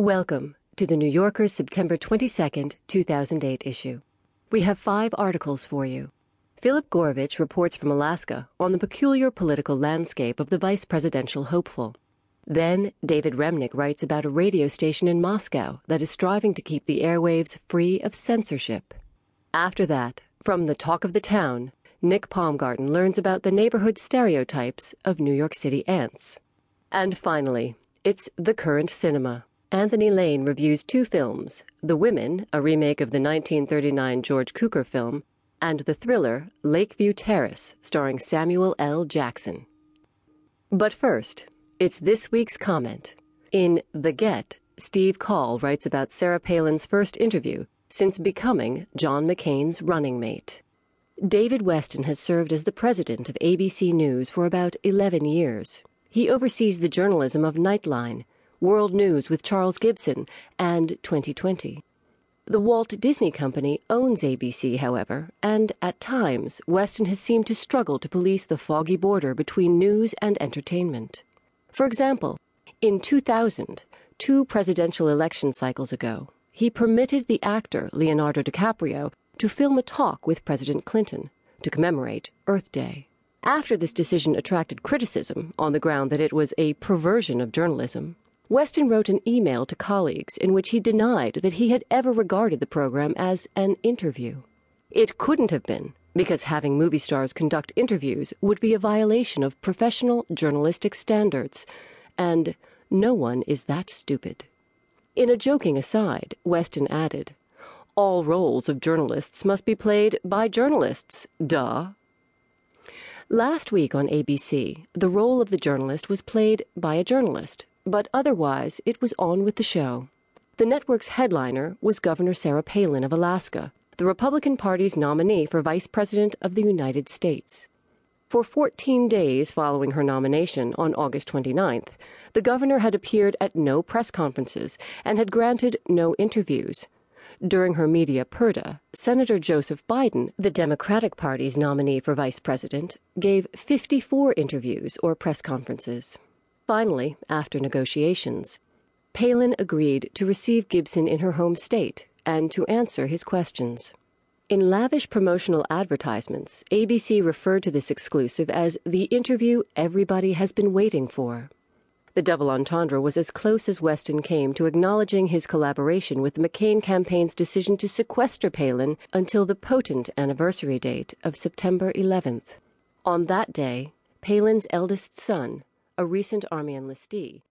Welcome to the New Yorker's September 22nd, 2008 issue. We have five articles for you. Philip Gourevitch reports from Alaska on the peculiar political landscape of the vice presidential hopeful. Then David Remnick writes about a radio station in Moscow that is striving to keep the airwaves free of censorship. After that, from the talk of the town, Nick Paumgarten learns about the neighborhood stereotypes of New York City ants. And finally, it's the current cinema. Anthony Lane reviews two films The Women, a remake of the 1939 George Cukor film, and the thriller Lakeview Terrace, starring Samuel L. Jackson. But first, it's this week's comment. In The Get, Steve Coll writes about Sarah Palin's first interview since becoming John McCain's running mate. David Westin has served as the president of ABC News for about 11 years. He oversees the journalism of Nightline World News with Charles Gibson, and 2020. The Walt Disney Company owns ABC, however, and at times Westin has seemed to struggle to police the foggy border between news and entertainment. For example, in 2000, two presidential election cycles ago, he permitted the actor Leonardo DiCaprio to film a talk with President Clinton to commemorate Earth Day. After this decision attracted criticism on the ground that it was a perversion of journalism, Westin wrote an email to colleagues in which he denied that he had ever regarded the program as an interview. It couldn't have been, because having movie stars conduct interviews would be a violation of professional journalistic standards, and no one is that stupid. In a joking aside, Westin added, All roles of journalists must be played by journalists, duh. Last week on ABC, the role of the journalist was played by a journalist but otherwise it was on with the show. The network's headliner was Governor Sarah Palin of Alaska, the Republican Party's nominee for Vice President of the United States. For 14 days following her nomination on August 29th, the governor had appeared at no press conferences and had granted no interviews. During her media purdah, Senator Joseph Biden, the Democratic Party's nominee for vice president, gave 54 interviews or press conferences. Finally, after negotiations, Palin agreed to receive Gibson in her home state and to answer his questions. In lavish promotional advertisements, ABC referred to this exclusive as the interview everybody has been waiting for. The double entendre was as close as Westin came to acknowledging his collaboration with the McCain campaign's decision to sequester Palin until the potent anniversary date of September 11th. On that day, Palin's eldest son, a recent Army enlistee,